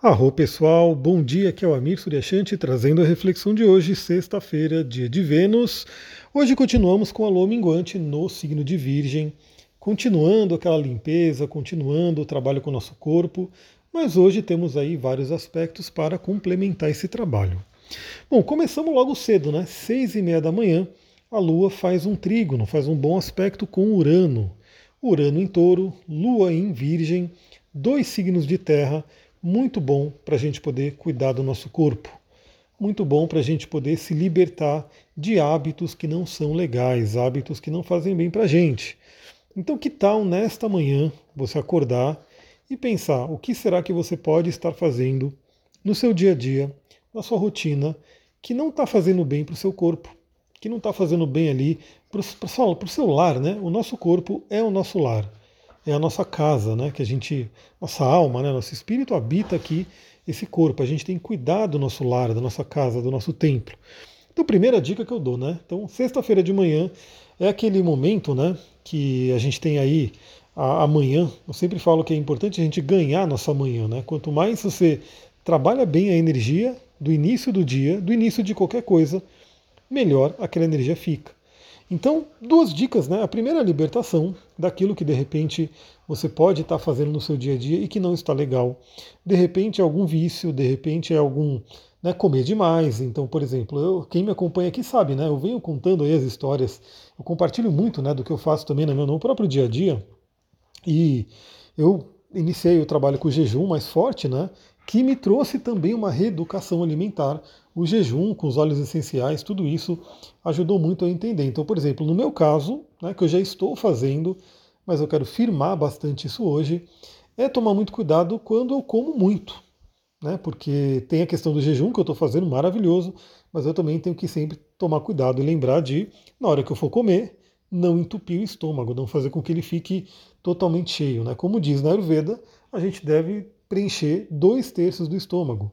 Arro pessoal, bom dia, aqui é o Amir Suryashanti trazendo a reflexão de hoje, sexta-feira, dia de Vênus. Hoje continuamos com a lua minguante no signo de Virgem, continuando aquela limpeza, continuando o trabalho com o nosso corpo, mas hoje temos aí vários aspectos para complementar esse trabalho. Bom, começamos logo cedo, né? Seis e meia da manhã, a lua faz um trígono, faz um bom aspecto com Urano. Urano em touro, lua em Virgem, dois signos de terra muito bom para a gente poder cuidar do nosso corpo, muito bom para a gente poder se libertar de hábitos que não são legais, hábitos que não fazem bem para a gente. Então, que tal nesta manhã você acordar e pensar o que será que você pode estar fazendo no seu dia a dia, na sua rotina, que não está fazendo bem para o seu corpo, que não está fazendo bem ali para o seu lar, né? O nosso corpo é o nosso lar é a nossa casa, né? Que a gente, nossa alma, né? Nosso espírito habita aqui esse corpo. A gente tem que cuidar do nosso lar, da nossa casa, do nosso templo. Então, primeira dica que eu dou, né? Então, sexta-feira de manhã é aquele momento, né? Que a gente tem aí a, amanhã. Eu sempre falo que é importante a gente ganhar nossa manhã, né? Quanto mais você trabalha bem a energia do início do dia, do início de qualquer coisa, melhor aquela energia fica. Então, duas dicas, né? A primeira é a libertação daquilo que de repente você pode estar fazendo no seu dia a dia e que não está legal. De repente é algum vício, de repente é algum né, comer demais. Então, por exemplo, eu, quem me acompanha aqui sabe, né? Eu venho contando aí as histórias, eu compartilho muito né, do que eu faço também no meu no próprio dia a dia. E eu iniciei o trabalho com jejum mais forte, né? Que me trouxe também uma reeducação alimentar o jejum com os óleos essenciais, tudo isso ajudou muito a entender. Então, por exemplo, no meu caso, né, que eu já estou fazendo, mas eu quero firmar bastante isso hoje, é tomar muito cuidado quando eu como muito. Né, porque tem a questão do jejum que eu estou fazendo maravilhoso, mas eu também tenho que sempre tomar cuidado e lembrar de, na hora que eu for comer, não entupir o estômago, não fazer com que ele fique totalmente cheio. Né? Como diz na Ayurveda, a gente deve preencher dois terços do estômago.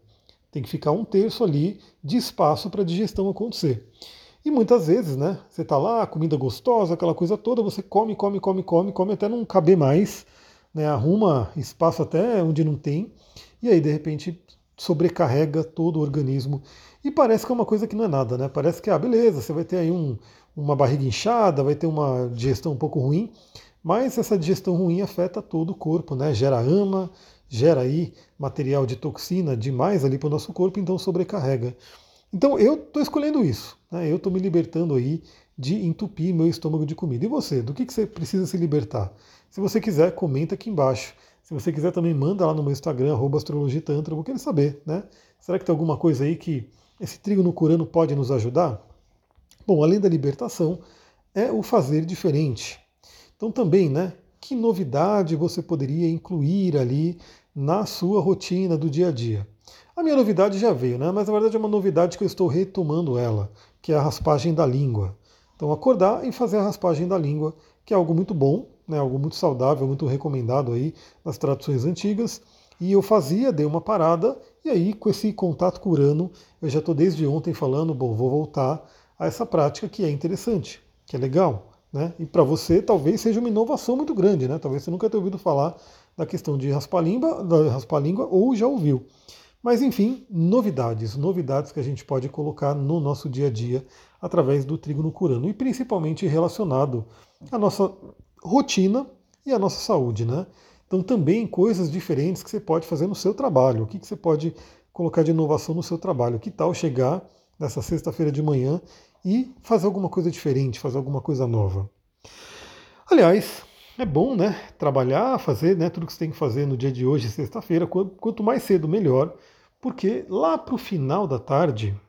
Tem que ficar um terço ali de espaço para a digestão acontecer. E muitas vezes, né? Você está lá, comida gostosa, aquela coisa toda, você come, come, come, come, come até não caber mais, né? Arruma espaço até onde não tem, e aí de repente sobrecarrega todo o organismo. E parece que é uma coisa que não é nada, né? Parece que, ah, beleza, você vai ter aí um, uma barriga inchada, vai ter uma digestão um pouco ruim, mas essa digestão ruim afeta todo o corpo, né? Gera ama, gera aí material de toxina demais ali para o nosso corpo, então sobrecarrega. Então eu estou escolhendo isso, né? eu estou me libertando aí de entupir meu estômago de comida. E você, do que, que você precisa se libertar? Se você quiser, comenta aqui embaixo. Se você quiser também, manda lá no meu Instagram, astrologitantra, eu vou querer saber, né? Será que tem alguma coisa aí que esse trigo no curano pode nos ajudar? Bom, além da libertação, é o fazer diferente. Então também, né? Que novidade você poderia incluir ali na sua rotina do dia a dia? A minha novidade já veio, né? mas na verdade é uma novidade que eu estou retomando ela, que é a raspagem da língua. Então acordar e fazer a raspagem da língua, que é algo muito bom, né? algo muito saudável, muito recomendado aí nas traduções antigas. E eu fazia, dei uma parada, e aí com esse contato com Urano, eu já estou desde ontem falando, bom, vou voltar a essa prática que é interessante, que é legal. Né? E para você talvez seja uma inovação muito grande, né? Talvez você nunca tenha ouvido falar da questão de raspar-língua, da raspar-língua ou já ouviu. Mas enfim, novidades, novidades que a gente pode colocar no nosso dia a dia através do trigo no curano e principalmente relacionado à nossa rotina e à nossa saúde, né? Então também coisas diferentes que você pode fazer no seu trabalho. O que, que você pode colocar de inovação no seu trabalho? Que tal chegar nessa sexta-feira de manhã e fazer alguma coisa diferente, fazer alguma coisa nova. Aliás, é bom, né? Trabalhar, fazer né, tudo que você tem que fazer no dia de hoje, sexta-feira, quanto mais cedo, melhor, porque lá para o final da tarde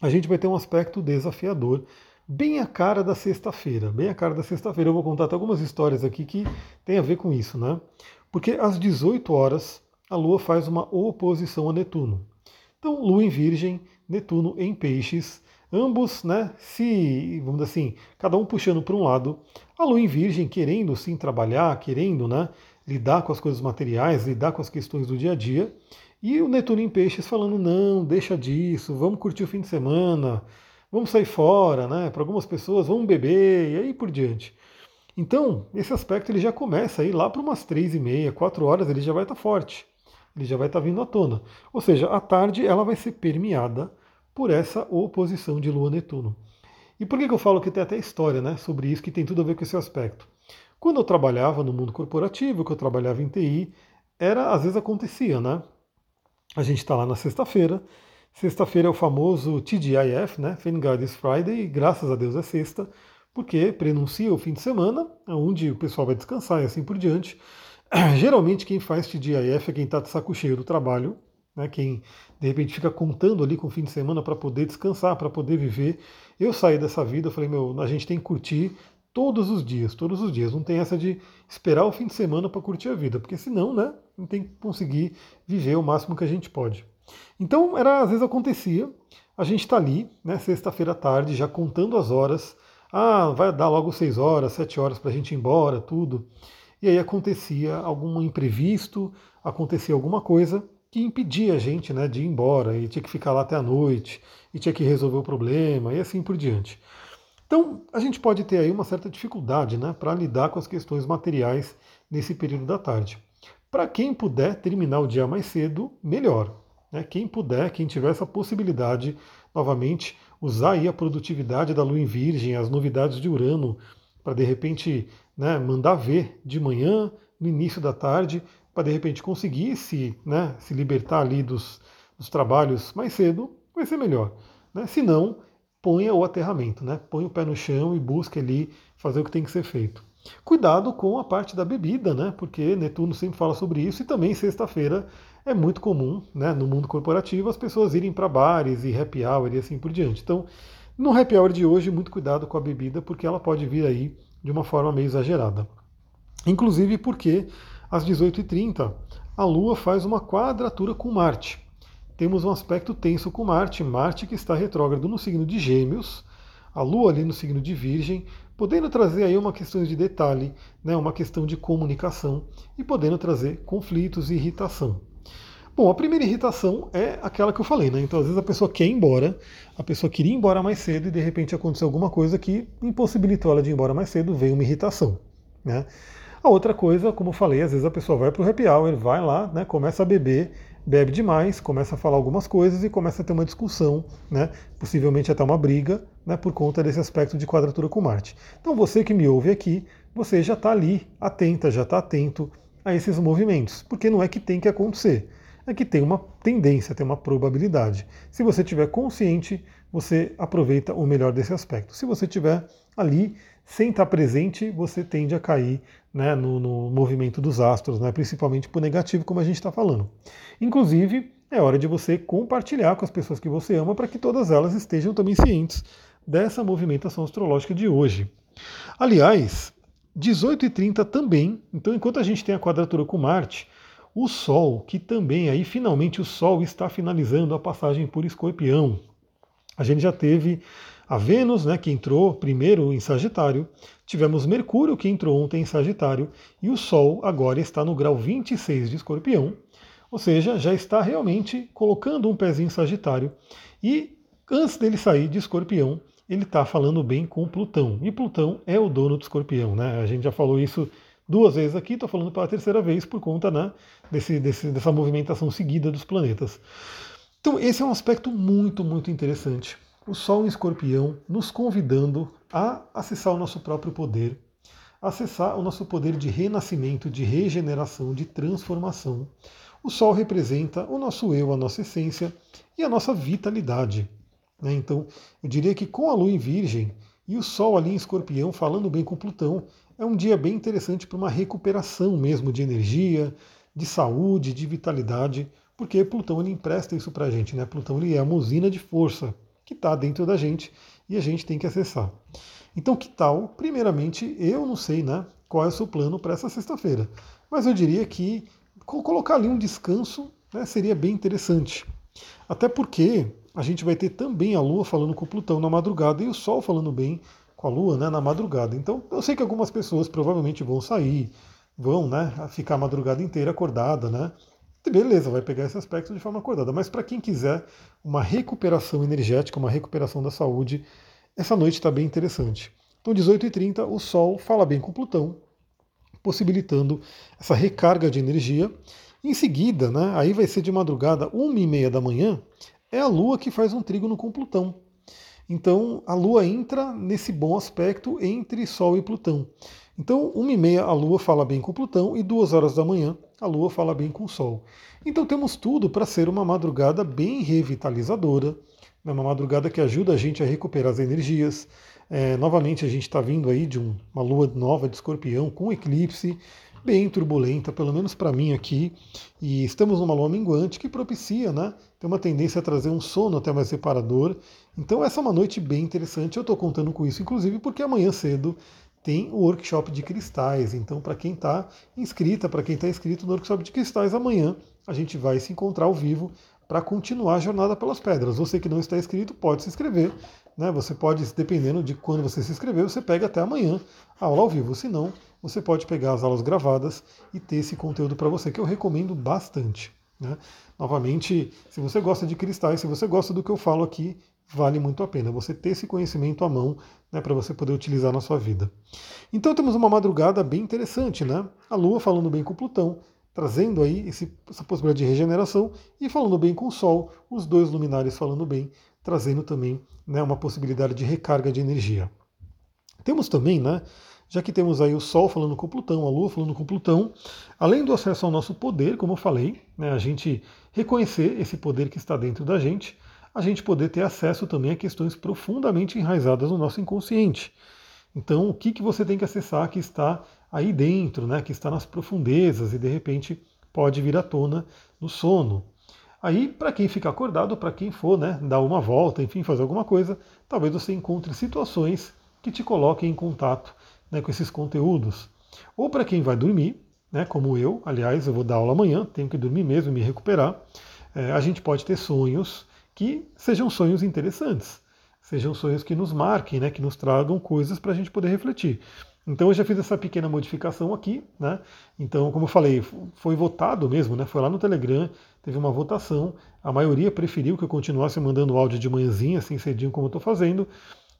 a gente vai ter um aspecto desafiador, bem a cara da sexta-feira. Bem a cara da sexta-feira. Eu vou contar até algumas histórias aqui que tem a ver com isso, né? Porque às 18 horas a Lua faz uma oposição a Netuno. Então, Lua em Virgem, Netuno em Peixes, ambos, né, se, vamos dizer assim, cada um puxando para um lado, a lua em virgem querendo sim trabalhar, querendo, né, lidar com as coisas materiais, lidar com as questões do dia a dia, e o Netuno em peixes falando, não, deixa disso, vamos curtir o fim de semana, vamos sair fora, né, para algumas pessoas, vamos beber, e aí por diante. Então, esse aspecto ele já começa aí lá para umas três e meia, quatro horas, ele já vai estar tá forte. ele já vai estar tá vindo à tona. Ou seja, a tarde ela vai ser permeada por essa oposição de Lua-Netuno. E por que, que eu falo que tem até história né, sobre isso, que tem tudo a ver com esse aspecto? Quando eu trabalhava no mundo corporativo, que eu trabalhava em TI, era às vezes acontecia, né? A gente está lá na sexta-feira, sexta-feira é o famoso TGIF, né? Thank God is Friday, graças a Deus é sexta, porque prenuncia o fim de semana, onde o pessoal vai descansar e assim por diante. Geralmente quem faz TGIF é quem está de saco cheio do trabalho, né? quem de repente fica contando ali com o fim de semana para poder descansar, para poder viver. Eu saí dessa vida, eu falei, meu, a gente tem que curtir todos os dias, todos os dias. Não tem essa de esperar o fim de semana para curtir a vida, porque senão, né, não tem que conseguir viver o máximo que a gente pode. Então, era às vezes acontecia, a gente está ali, né, sexta-feira à tarde, já contando as horas. Ah, vai dar logo seis horas, sete horas para a gente ir embora, tudo. E aí acontecia algum imprevisto, acontecia alguma coisa que impedia a gente né, de ir embora, e tinha que ficar lá até a noite, e tinha que resolver o problema, e assim por diante. Então, a gente pode ter aí uma certa dificuldade né, para lidar com as questões materiais nesse período da tarde. Para quem puder terminar o dia mais cedo, melhor. Né? Quem puder, quem tiver essa possibilidade, novamente, usar aí a produtividade da Lua em Virgem, as novidades de Urano, para de repente né, mandar ver de manhã, no início da tarde, para de repente conseguir se, né, se libertar ali dos, dos, trabalhos mais cedo, vai ser melhor. Né? Se não, ponha o aterramento, né? põe o pé no chão e busque ali fazer o que tem que ser feito. Cuidado com a parte da bebida, né? porque Netuno sempre fala sobre isso, e também sexta-feira é muito comum né, no mundo corporativo as pessoas irem para bares e happy hour e assim por diante. Então, no happy hour de hoje, muito cuidado com a bebida, porque ela pode vir aí de uma forma meio exagerada. Inclusive porque às 18h30, a Lua faz uma quadratura com Marte. Temos um aspecto tenso com Marte, Marte que está retrógrado no signo de Gêmeos, a Lua ali no signo de Virgem, podendo trazer aí uma questão de detalhe, né, uma questão de comunicação e podendo trazer conflitos e irritação. Bom, a primeira irritação é aquela que eu falei, né? Então, às vezes a pessoa quer ir embora, a pessoa queria ir embora mais cedo e de repente aconteceu alguma coisa que impossibilitou ela de ir embora mais cedo, veio uma irritação, né? A outra coisa, como eu falei, às vezes a pessoa vai para o happy hour, vai lá, né, começa a beber, bebe demais, começa a falar algumas coisas e começa a ter uma discussão, né, possivelmente até uma briga, né, por conta desse aspecto de quadratura com Marte. Então você que me ouve aqui, você já está ali atenta, já está atento a esses movimentos, porque não é que tem que acontecer, é que tem uma tendência, tem uma probabilidade. Se você estiver consciente, você aproveita o melhor desse aspecto. Se você estiver ali sem estar presente, você tende a cair né, no, no, movimento dos astros, né, principalmente o negativo, como a gente está falando. Inclusive, é hora de você compartilhar com as pessoas que você ama para que todas elas estejam também cientes dessa movimentação astrológica de hoje. Aliás, 18h30 também, então enquanto a gente tem a quadratura com Marte, o Sol, que também aí finalmente o Sol está finalizando a passagem por Escorpião. A gente já teve a Vênus, né, que entrou primeiro em Sagitário, tivemos Mercúrio, que entrou ontem em Sagitário, e o Sol agora está no grau 26 de Escorpião, ou seja, já está realmente colocando um pezinho em Sagitário. E antes dele sair de Escorpião, ele está falando bem com Plutão. E Plutão é o dono do Escorpião, né? A gente já falou isso duas vezes aqui, estou falando pela terceira vez por conta né, desse, desse, dessa movimentação seguida dos planetas. Então, esse é um aspecto muito, muito interessante o Sol em Escorpião nos convidando a acessar o nosso próprio poder, acessar o nosso poder de renascimento, de regeneração, de transformação. O Sol representa o nosso eu, a nossa essência e a nossa vitalidade. Né? Então, eu diria que com a Lua em Virgem e o Sol ali em Escorpião, falando bem com Plutão, é um dia bem interessante para uma recuperação mesmo de energia, de saúde, de vitalidade, porque Plutão ele empresta isso para a gente. Né? Plutão ele é uma usina de força que está dentro da gente e a gente tem que acessar. Então, que tal? Primeiramente, eu não sei né, qual é o seu plano para essa sexta-feira, mas eu diria que colocar ali um descanso né, seria bem interessante. Até porque a gente vai ter também a Lua falando com o Plutão na madrugada e o Sol falando bem com a Lua né, na madrugada. Então, eu sei que algumas pessoas provavelmente vão sair, vão né, ficar a madrugada inteira acordada, né? Beleza, vai pegar esse aspecto de forma acordada. Mas para quem quiser uma recuperação energética, uma recuperação da saúde, essa noite está bem interessante. Então, 18h30, o Sol fala bem com Plutão, possibilitando essa recarga de energia. Em seguida, né, aí vai ser de madrugada, uma e meia da manhã, é a Lua que faz um trígono com Plutão. Então a Lua entra nesse bom aspecto entre Sol e Plutão. Então, uma e meia a Lua fala bem com Plutão e duas horas da manhã a Lua fala bem com o Sol. Então temos tudo para ser uma madrugada bem revitalizadora, né, uma madrugada que ajuda a gente a recuperar as energias. É, novamente a gente está vindo aí de um, uma lua nova de escorpião com eclipse, bem turbulenta, pelo menos para mim aqui, e estamos numa lua minguante que propicia, né? Tem uma tendência a trazer um sono até mais reparador. Então essa é uma noite bem interessante. Eu estou contando com isso, inclusive porque amanhã cedo tem o workshop de cristais. Então, para quem está inscrita, para quem está inscrito no workshop de cristais, amanhã a gente vai se encontrar ao vivo para continuar a jornada pelas pedras. Você que não está inscrito pode se inscrever. Né? Você pode, dependendo de quando você se inscrever, você pega até amanhã a aula ao vivo. Se não, você pode pegar as aulas gravadas e ter esse conteúdo para você, que eu recomendo bastante. Né? Novamente, se você gosta de cristais, se você gosta do que eu falo aqui, vale muito a pena você ter esse conhecimento à mão né, para você poder utilizar na sua vida. Então temos uma madrugada bem interessante, né? A Lua falando bem com Plutão, trazendo aí esse, essa possibilidade de regeneração e falando bem com o Sol, os dois luminares falando bem, trazendo também né, uma possibilidade de recarga de energia. Temos também, né, já que temos aí o Sol falando com Plutão, a Lua falando com Plutão, além do acesso ao nosso poder, como eu falei, né, a gente reconhecer esse poder que está dentro da gente, a gente poder ter acesso também a questões profundamente enraizadas no nosso inconsciente. Então, o que, que você tem que acessar que está aí dentro, né, que está nas profundezas e de repente pode vir à tona no sono. Aí, para quem fica acordado, para quem for né, dar uma volta, enfim, fazer alguma coisa, talvez você encontre situações que te coloquem em contato né, com esses conteúdos. Ou para quem vai dormir, né, como eu, aliás, eu vou dar aula amanhã, tenho que dormir mesmo, me recuperar. É, a gente pode ter sonhos que sejam sonhos interessantes, sejam sonhos que nos marquem, né, que nos tragam coisas para a gente poder refletir. Então eu já fiz essa pequena modificação aqui, né? Então, como eu falei, foi votado mesmo, né? Foi lá no Telegram, teve uma votação. A maioria preferiu que eu continuasse mandando áudio de manhãzinha, assim cedinho como eu estou fazendo.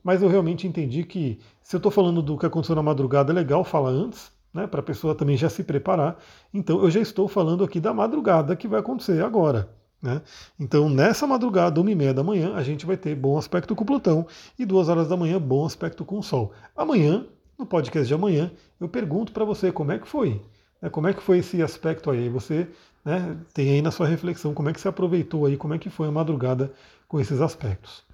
Mas eu realmente entendi que se eu estou falando do que aconteceu na madrugada, é legal falar antes, né? Para a pessoa também já se preparar. Então eu já estou falando aqui da madrugada que vai acontecer agora. Né? Então, nessa madrugada, uma e meia da manhã, a gente vai ter bom aspecto com Plutão e duas horas da manhã, bom aspecto com o Sol. Amanhã, no podcast de amanhã, eu pergunto para você como é que foi. Né? Como é que foi esse aspecto aí? Você né, tem aí na sua reflexão como é que você aproveitou aí, como é que foi a madrugada com esses aspectos.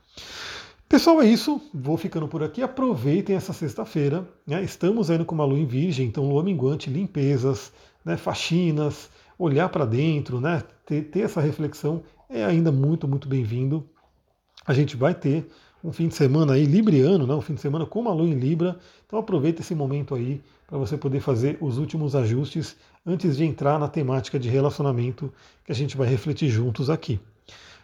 Pessoal, é isso. Vou ficando por aqui. Aproveitem essa sexta-feira. Né? Estamos indo com uma lua em virgem, então lua minguante, limpezas, né, faxinas, olhar para dentro, né? Ter, ter, essa reflexão é ainda muito, muito bem-vindo. A gente vai ter um fim de semana aí libriano, né? um fim de semana com uma lua em Libra. Então aproveita esse momento aí para você poder fazer os últimos ajustes antes de entrar na temática de relacionamento que a gente vai refletir juntos aqui.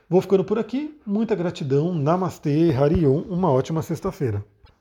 Vou ficando por aqui. Muita gratidão. Namastê, Harion. Uma ótima sexta-feira.